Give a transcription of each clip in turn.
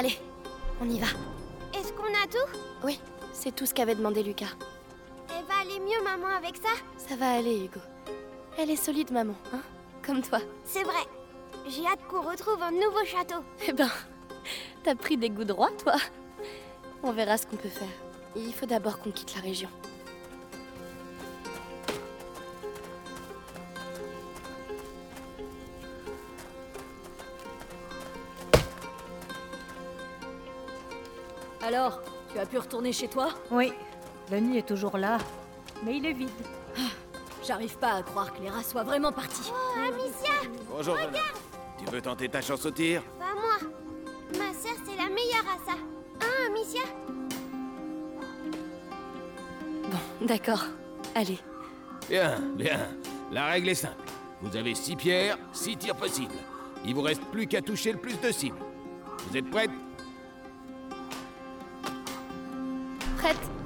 Allez, on y va. Est-ce qu'on a tout? Oui, c'est tout ce qu'avait demandé Lucas. Elle va aller mieux, maman, avec ça? Ça va aller, Hugo. Elle est solide, maman, hein? Comme toi. C'est vrai. J'ai hâte qu'on retrouve un nouveau château. Eh ben, t'as pris des goûts droits, toi On verra ce qu'on peut faire. Il faut d'abord qu'on quitte la région. Alors, tu as pu retourner chez toi? Oui, le nid est toujours là, mais il est vide. J'arrive pas à croire que les rats soient vraiment partis. Oh, Amicia Bonjour, Regarde Tu veux tenter ta chance au tir? Pas moi. Ma sœur, c'est la meilleure à ça. Hein, Amicia? Bon, d'accord. Allez. Bien, bien. La règle est simple. Vous avez six pierres, six tirs possibles. Il vous reste plus qu'à toucher le plus de cibles. Vous êtes prêtes Prête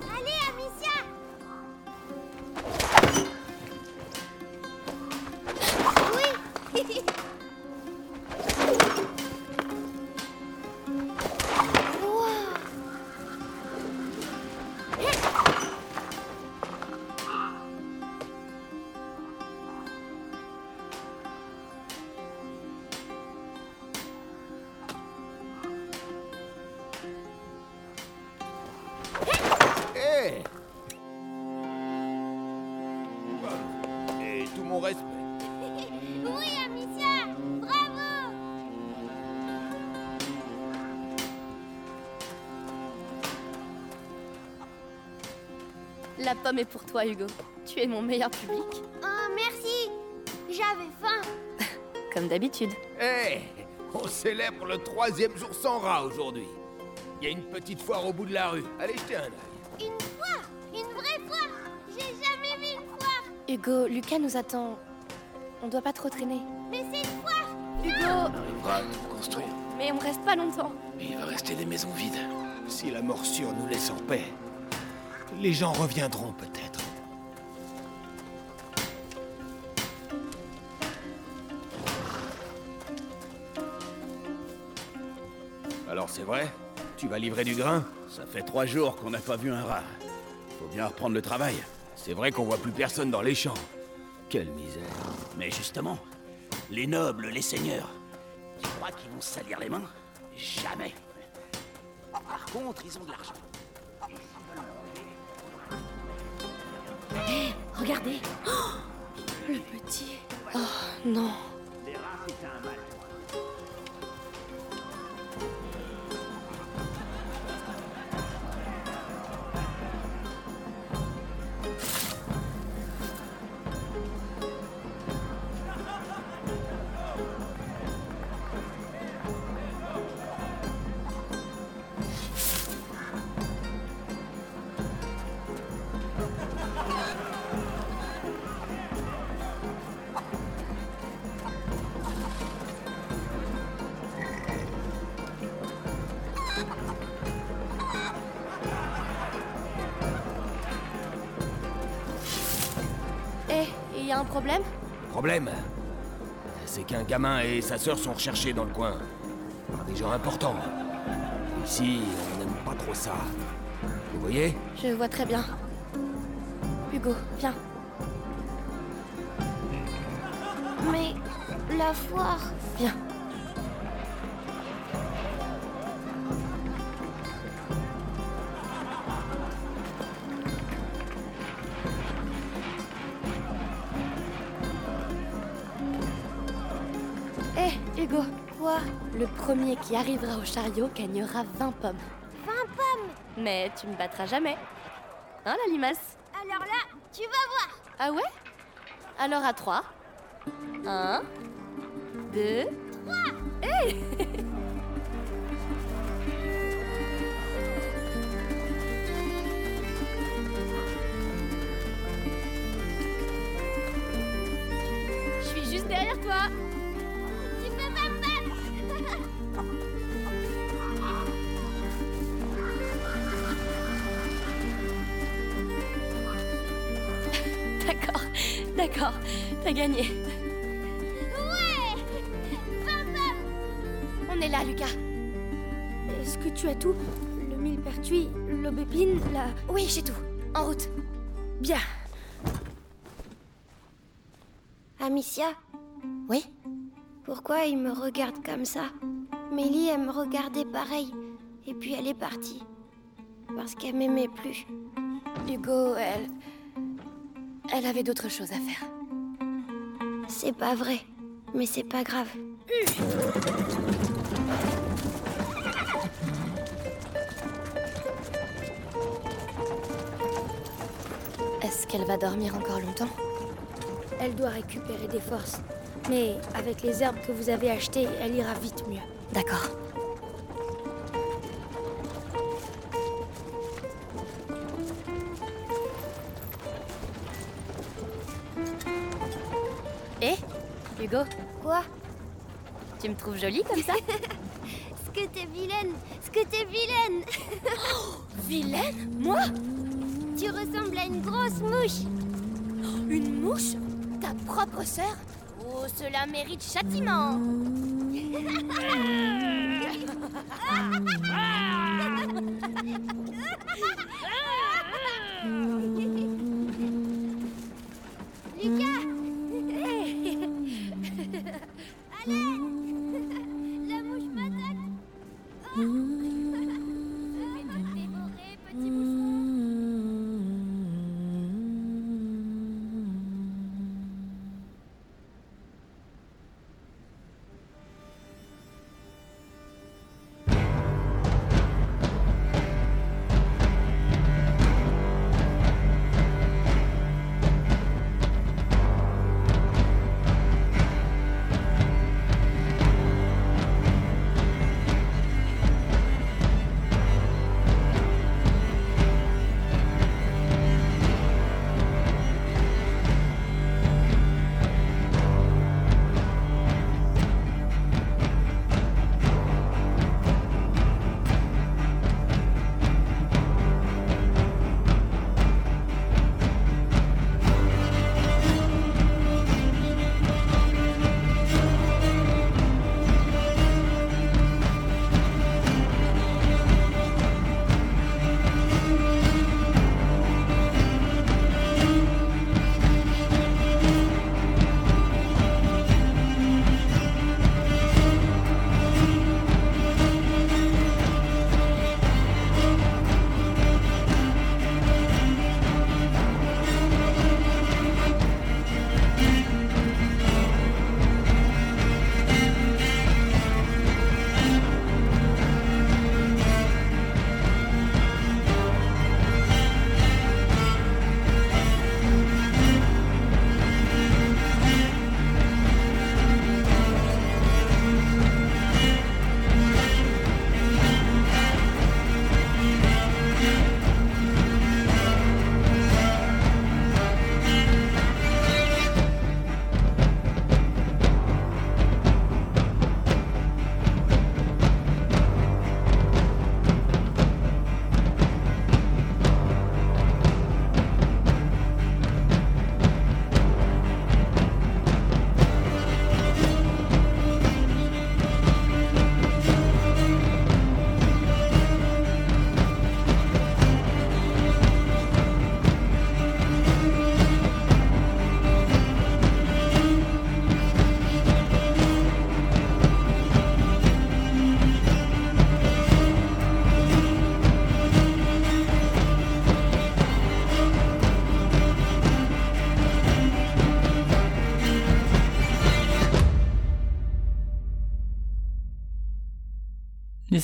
Et tout mon respect. Oui, Amicia Bravo La pomme est pour toi, Hugo. Tu es mon meilleur public. Oh, merci J'avais faim Comme d'habitude. Hé On célèbre le troisième jour sans rat aujourd'hui. Il y a une petite foire au bout de la rue. Allez jeter un œil. Hugo, Lucas nous attend. On doit pas trop traîner. Mais c'est une foire Hugo arrivera à tout construire. Mais on reste pas longtemps. Mais il va rester des maisons vides. Si la morsure nous laisse en paix, les gens reviendront peut-être. Alors c'est vrai? Tu vas livrer du grain? Ça fait trois jours qu'on n'a pas vu un rat. Faut bien reprendre le travail. C'est vrai qu'on voit plus personne dans les champs. Quelle misère. Mais justement, les nobles, les seigneurs, tu crois qu'ils vont se salir les mains? Jamais. Par contre, ils ont de l'argent. Regardez Le petit. Oh non. Un problème Problème C'est qu'un gamin et sa sœur sont recherchés dans le coin. Par des gens importants. Ici, on n'aime pas trop ça. Vous voyez Je vois très bien. Hugo, viens. Mais la foire Viens. Hugo, Quoi le premier qui arrivera au chariot gagnera 20 pommes. 20 pommes? Mais tu me battras jamais. Hein, la limace? Alors là, tu vas voir Ah ouais? Alors à 3. 1, 2, 3. Je suis juste derrière toi. D'accord, t'as gagné. Ouais 20 pommes On est là, Lucas. Est-ce que tu as tout? Le millepertuis, l'aubépine, la... Oui, j'ai tout. En route. Bien. Amicia? Oui? Pourquoi il me regarde comme ça? Mélie, elle me regardait pareil. Et puis elle est partie. Parce qu'elle m'aimait plus. Hugo, elle. Elle avait d'autres choses à faire. C'est pas vrai. Mais c'est pas grave. Est-ce qu'elle va dormir encore longtemps? Elle doit récupérer des forces. Mais avec les herbes que vous avez achetées, elle ira vite mieux. D'accord. Hugo, Quoi? Tu me trouves jolie comme ça? Ce que t'es vilaine Ce que t'es vilaine! Vilaine? Moi? Tu ressembles à une grosse mouche! Une mouche? Ta propre sœur? Oh, cela mérite châtiment